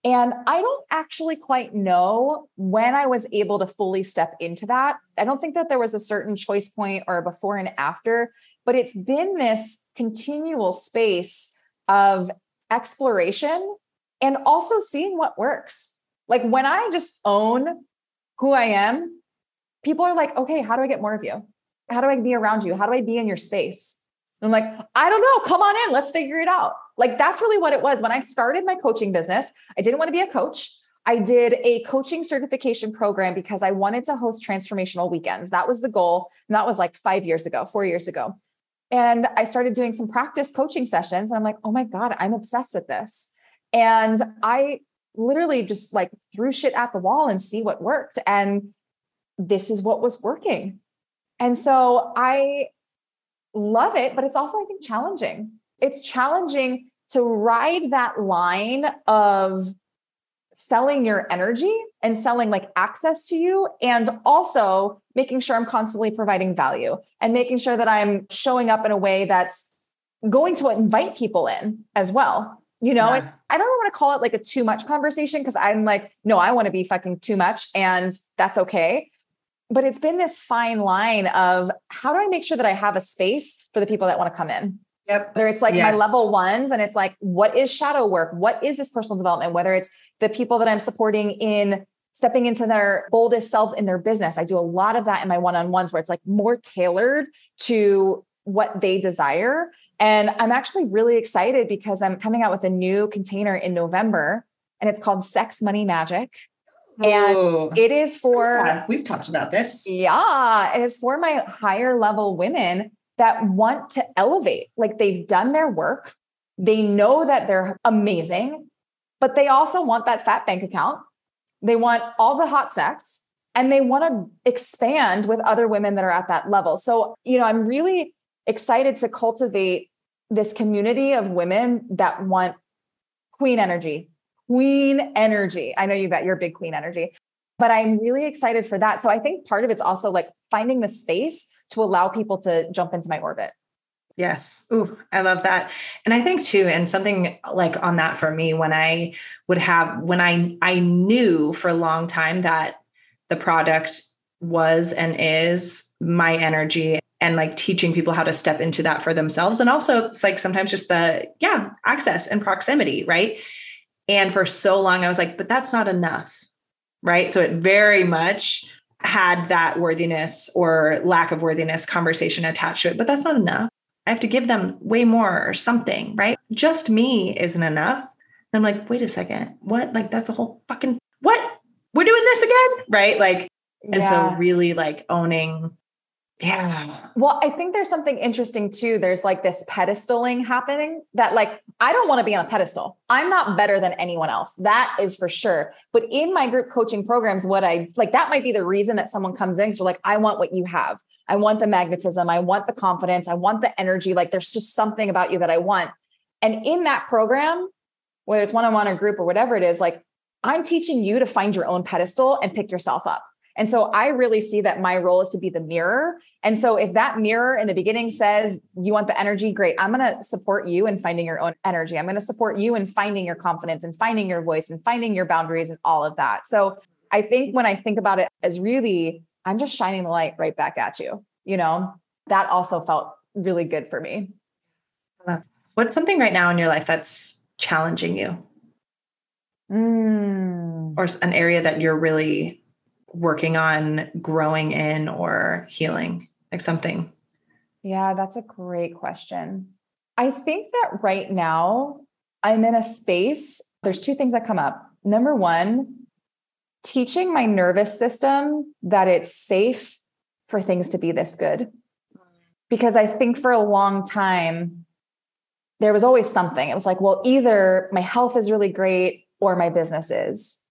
And I don't actually quite know when I was able to fully step into that. I don't think that there was a certain choice point or a before and after, but it's been this continual space of exploration and also seeing what works. Like when I just own who I am, people are like, okay, how do I get more of you? How do I be around you? How do I be in your space? I'm like, I don't know. Come on in. Let's figure it out. Like that's really what it was. When I started my coaching business, I didn't want to be a coach. I did a coaching certification program because I wanted to host transformational weekends. That was the goal. And that was like five years ago, four years ago. And I started doing some practice coaching sessions. And I'm like, oh my God, I'm obsessed with this. And I literally just like threw shit at the wall and see what worked. And this is what was working. And so I love it, but it's also, I think, challenging. It's challenging to ride that line of selling your energy and selling like access to you and also making sure I'm constantly providing value and making sure that I'm showing up in a way that's going to invite people in as well. You know, yeah. I don't want to call it like a too much conversation because I'm like, no, I want to be fucking too much and that's okay. But it's been this fine line of how do I make sure that I have a space for the people that want to come in? Yep. Whether it's like yes. my level ones and it's like, what is shadow work? What is this personal development? Whether it's the people that I'm supporting in stepping into their boldest selves in their business. I do a lot of that in my one on ones where it's like more tailored to what they desire. And I'm actually really excited because I'm coming out with a new container in November and it's called Sex Money Magic. And Ooh. it is for, we've talked about this. Yeah. And it's for my higher level women that want to elevate. Like they've done their work, they know that they're amazing, but they also want that fat bank account. They want all the hot sex and they want to expand with other women that are at that level. So, you know, I'm really excited to cultivate this community of women that want queen energy, queen energy. I know you got your big queen energy, but I'm really excited for that. So I think part of it's also like finding the space to allow people to jump into my orbit. Yes. Ooh, I love that. And I think too, and something like on that for me, when I would have, when I, I knew for a long time that the product was and is my energy and like teaching people how to step into that for themselves. And also it's like sometimes just the, yeah, access and proximity. Right. And for so long, I was like, but that's not enough. Right. So it very much had that worthiness or lack of worthiness conversation attached to it, but that's not enough. I have to give them way more or something, right? Just me isn't enough. I'm like, wait a second, what? Like, that's the whole fucking what? We're doing this again, right? Like, and yeah. so really like owning Yeah. Well, I think there's something interesting too. There's like this pedestaling happening that, like, I don't want to be on a pedestal. I'm not better than anyone else. That is for sure. But in my group coaching programs, what I like, that might be the reason that someone comes in. So, like, I want what you have. I want the magnetism. I want the confidence. I want the energy. Like, there's just something about you that I want. And in that program, whether it's one on one or group or whatever it is, like, I'm teaching you to find your own pedestal and pick yourself up. And so I really see that my role is to be the mirror. And so if that mirror in the beginning says you want the energy, great. I'm going to support you in finding your own energy. I'm going to support you in finding your confidence and finding your voice and finding your boundaries and all of that. So I think when I think about it as really, I'm just shining the light right back at you. You know, that also felt really good for me. What's something right now in your life that's challenging you? Mm. Or an area that you're really working on growing in or healing? Like something? Yeah, that's a great question. I think that right now I'm in a space, there's two things that come up. Number one, teaching my nervous system that it's safe for things to be this good. Because I think for a long time, there was always something. It was like, well, either my health is really great or my business is,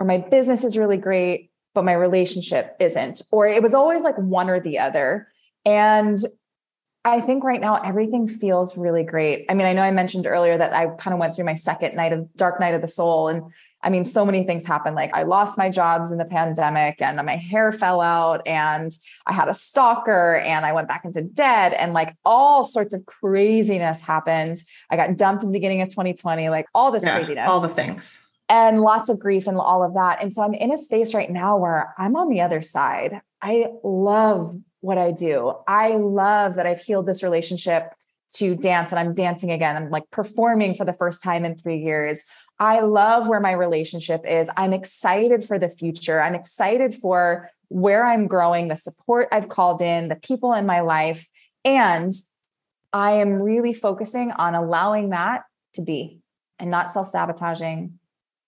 or my business is really great but my relationship isn't. Or it was always like one or the other. And I think right now everything feels really great. I mean, I know I mentioned earlier that I kind of went through my second night of dark night of the soul. And I mean, so many things happened. Like I lost my jobs in the pandemic and my hair fell out and I had a stalker and I went back into debt and like all sorts of craziness happened. I got dumped in the beginning of 2020, like all this yeah, craziness. All the things and lots of grief and all of that. And so I'm in a space right now where I'm on the other side. I love what I do. I love that I've healed this relationship to dance and I'm dancing again. I'm like performing for the first time in three years. I love where my relationship is. I'm excited for the future. I'm excited for where I'm growing, the support I've called in, the people in my life. And I am really focusing on allowing that to be and not self sabotaging,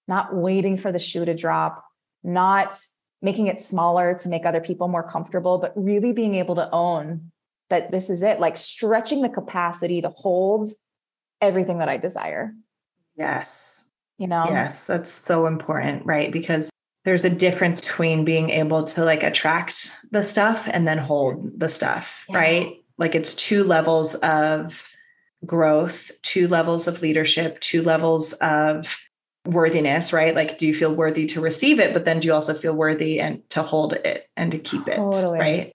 not waiting for the shoe to drop, not making it smaller to make other people more comfortable, but really being able to own that this is it, like stretching the capacity to hold everything that I desire. Yes. You know? Yes, that's so important, right? Because there's a difference between being able to like attract the stuff and then hold the stuff, yeah. right? Like it's two levels of growth, two levels of leadership, two levels of worthiness, right? Like, do you feel worthy to receive it? But then do you also feel worthy and to hold it and to keep it, totally. right?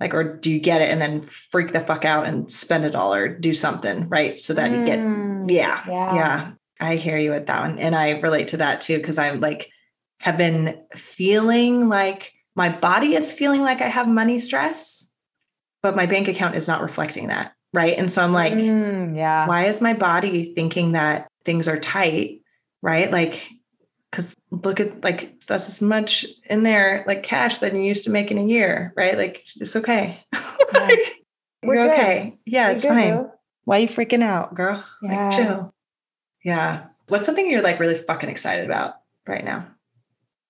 Like, or do you get it and then freak the fuck out and spend it all or do something, right? So that mm, you get, mm, yeah, yeah, yeah. I hear you with that one. And I relate to that too, because I'm like, have been feeling like my body is feeling like I have money stress, but my bank account is not reflecting that. Right. And so I'm like, mm, yeah, why is my body thinking that things are tight right? Like, because look at like that's as much in there like cash than you used to make in a year, right? Like it's okay. like, We're okay. Yeah, We're it's good, fine. Bro. Why are you freaking out, girl? Yeah. Like, chill. Yeah. What's something you're like really fucking excited about right now?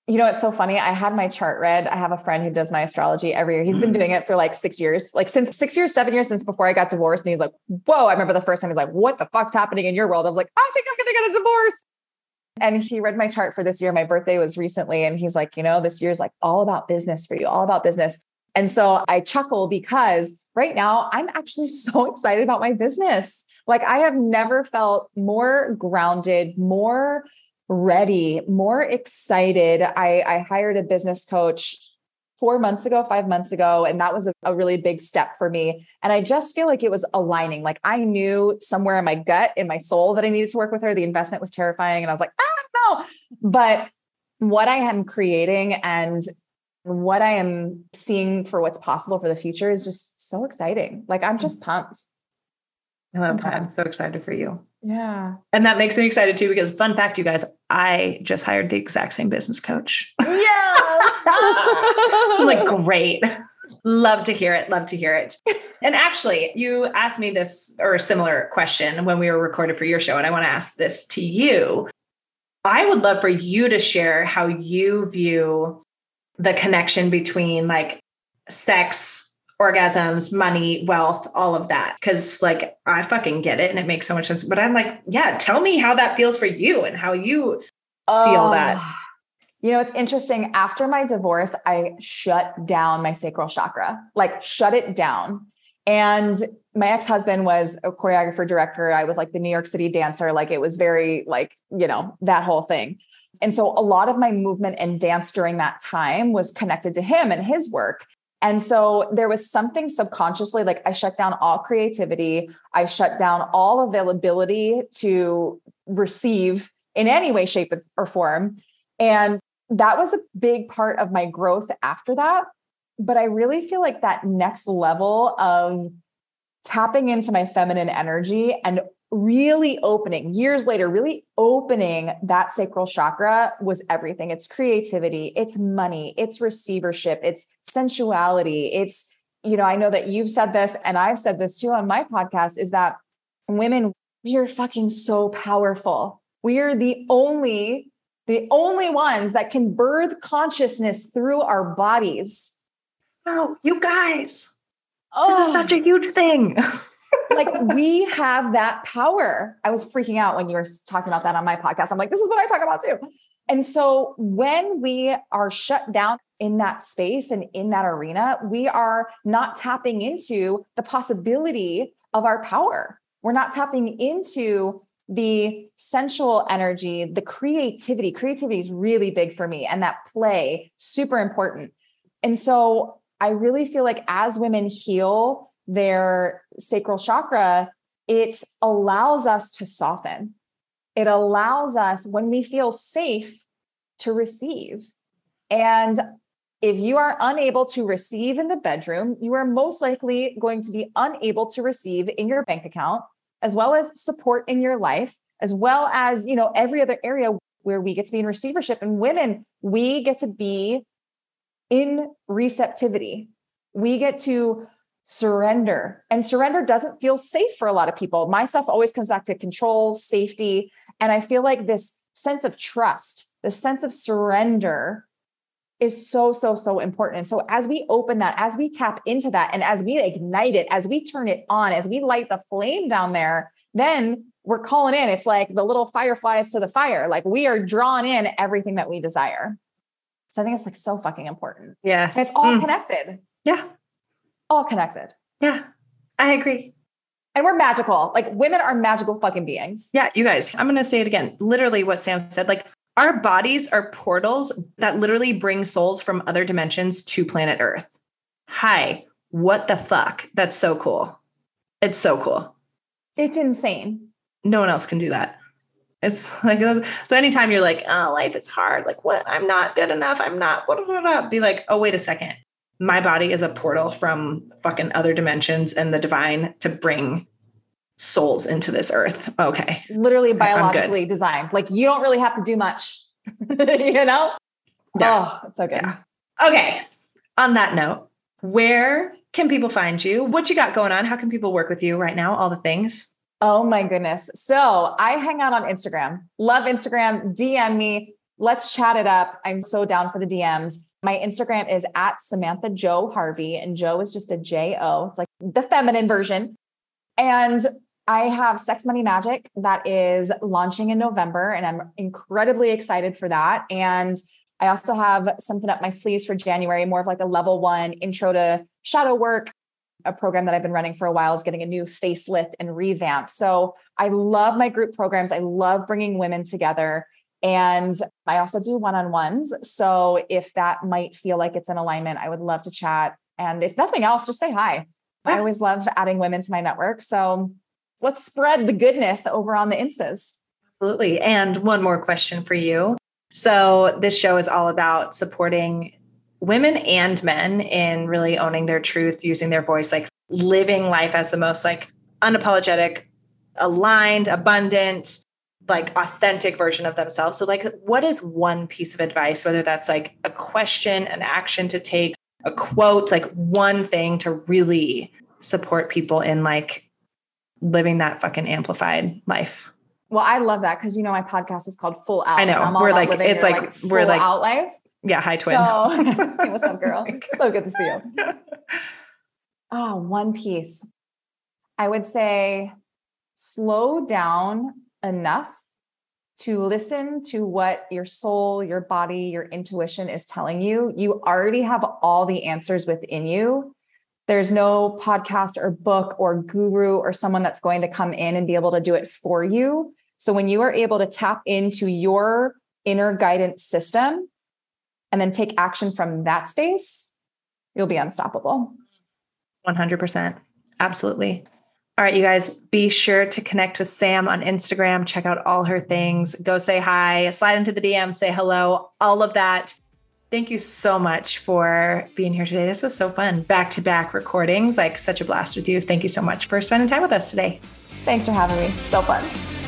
You know, it's so funny. I had my chart read. I have a friend who does my astrology every year. He's been mm. doing it for like six years, like since six years, seven years since before I got divorced. And he's like, Whoa, I remember the first time he's like, What the fuck's happening in your world? I was like, I think I'm going to get a divorce. And he read my chart for this year. My birthday was recently. And he's like, you know, this year's like all about business for you, all about business. And so I chuckle because right now I'm actually so excited about my business. Like I have never felt more grounded, more ready, more excited. I, I hired a business coach four months ago, five months ago. And that was a, a, really big step for me. And I just feel like it was aligning. Like I knew somewhere in my gut, in my soul, that I needed to work with her. The investment was terrifying. And I was like, ah, no. But what I am creating and what I am seeing for what's possible for the future is just so exciting. Like I'm just pumped. I love that. I'm so excited for you. Yeah. And that makes me excited too, because fun fact, you guys, I just hired the exact same business coach. Yeah. so I'm like, great. Love to hear it. Love to hear it. And actually, you asked me this or a similar question when we were recorded for your show. And I want to ask this to you. I would love for you to share how you view the connection between like sex orgasms, money, wealth, all of that. Cause like I fucking get it and it makes so much sense. But I'm like, yeah, tell me how that feels for you and how you oh, see all that. You know, it's interesting. After my divorce, I shut down my sacral chakra, like shut it down. And my ex-husband was a choreographer director. I was like the New York City dancer. Like it was very like, you know, that whole thing. And so a lot of my movement and dance during that time was connected to him and his work. And so there was something subconsciously like I shut down all creativity, I shut down all availability to receive in any way, shape, or form. And that was a big part of my growth after that. But I really feel like that next level of tapping into my feminine energy and really opening years later, really opening that sacral chakra was everything. It's creativity, it's money, it's receivership, it's sensuality. It's, you know, I know that you've said this and I've said this too on my podcast is that women, we are fucking so powerful. We are the only, the only ones that can birth consciousness through our bodies. Oh, you guys. Oh, this is such a oh. huge thing. like we have that power. I was freaking out when you were talking about that on my podcast. I'm like, this is what I talk about too. And so when we are shut down in that space and in that arena, we are not tapping into the possibility of our power. We're not tapping into the sensual energy, the creativity. Creativity is really big for me, and that play, super important. And so I really feel like as women heal their sacral chakra, it allows us to soften. It allows us, when we feel safe, to receive. And if you are unable to receive in the bedroom, you are most likely going to be unable to receive in your bank account, as well as support in your life, as well as, you know, every other area where we get to be in receivership. And women, we get to be in receptivity. We get to surrender. And surrender doesn't feel safe for a lot of people. My stuff always comes back to control, safety. And I feel like this sense of trust, the sense of surrender is so, so, so important. And so as we open that, as we tap into that, and as we ignite it, as we turn it on, as we light the flame down there, then we're calling in. It's like the little fireflies to the fire. Like we are drawn in everything that we desire. So I think it's like so fucking important. Yes. And it's all mm. connected. Yeah all connected. Yeah, I agree. And we're magical. Like women are magical fucking beings. Yeah, you guys, I'm going to say it again. Literally what Sam said. Like our bodies are portals that literally bring souls from other dimensions to planet Earth. Hi, what the fuck? That's so cool. It's so cool. It's insane. No one else can do that. It's like so. Anytime you're like, "Oh, life is hard," like, "What? I'm not good enough. I'm not." What? Be like, "Oh, wait a second my body is a portal from fucking other dimensions and the divine to bring souls into this earth. Okay. Literally biologically designed. Like you don't really have to do much, you know? Yeah. Oh, it's okay. Yeah. Okay. On that note, where can people find you? What you got going on? How can people work with you right now? All the things. Oh my goodness. So I hang out on Instagram. Love Instagram. DM me. Let's chat it up. I'm so down for the DMs. My Instagram is at Samantha Jo Harvey, and Jo is just a J O. It's like the feminine version. And I have Sex Money Magic that is launching in November, and I'm incredibly excited for that. And I also have something up my sleeves for January, more of like a level one intro to shadow work. A program that I've been running for a while is getting a new facelift and revamp. So I love my group programs. I love bringing women together. And I also do one on ones. So if that might feel like it's in alignment, I would love to chat. And if nothing else, just say hi. I always love adding women to my network. So let's spread the goodness over on the Instas. Absolutely. And one more question for you. So this show is all about supporting women and men in really owning their truth, using their voice, like living life as the most like unapologetic, aligned, abundant, like authentic version of themselves. So like what is one piece of advice whether that's like a question, an action to take, a quote, like one thing to really support people in like living that fucking amplified life. Well, I love that because you know my podcast is called Full Out. I know. We're like it's like, like we're like out life. Yeah, hi twin. So, hey, what's up, girl? so good to see you. Oh, one piece. I would say slow down enough to listen to what your soul, your body, your intuition is telling you. You already have all the answers within you. There's no podcast or book or guru or someone that's going to come in and be able to do it for you. So when you are able to tap into your inner guidance system and then take action from that space, you'll be unstoppable. 100%. Absolutely. All right, you guys, be sure to connect with Sam on Instagram. Check out all her things. Go say hi, slide into the DM, say hello, all of that. Thank you so much for being here today. This was so fun. Back to back recordings, like such a blast with you. Thank you so much for spending time with us today. Thanks for having me. So fun.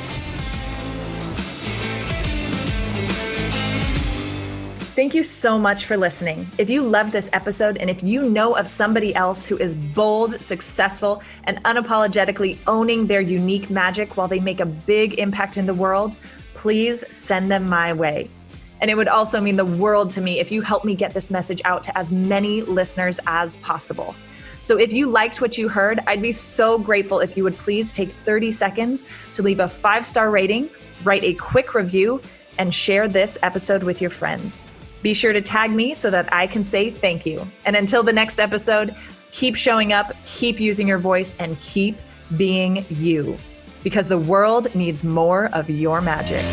Thank you so much for listening. If you loved this episode and if you know of somebody else who is bold, successful, and unapologetically owning their unique magic while they make a big impact in the world, please send them my way. And it would also mean the world to me if you help me get this message out to as many listeners as possible. So if you liked what you heard, I'd be so grateful if you would please take 30 seconds to leave a five star rating, write a quick review, and share this episode with your friends. Be sure to tag me so that I can say thank you. And until the next episode, keep showing up, keep using your voice, and keep being you because the world needs more of your magic.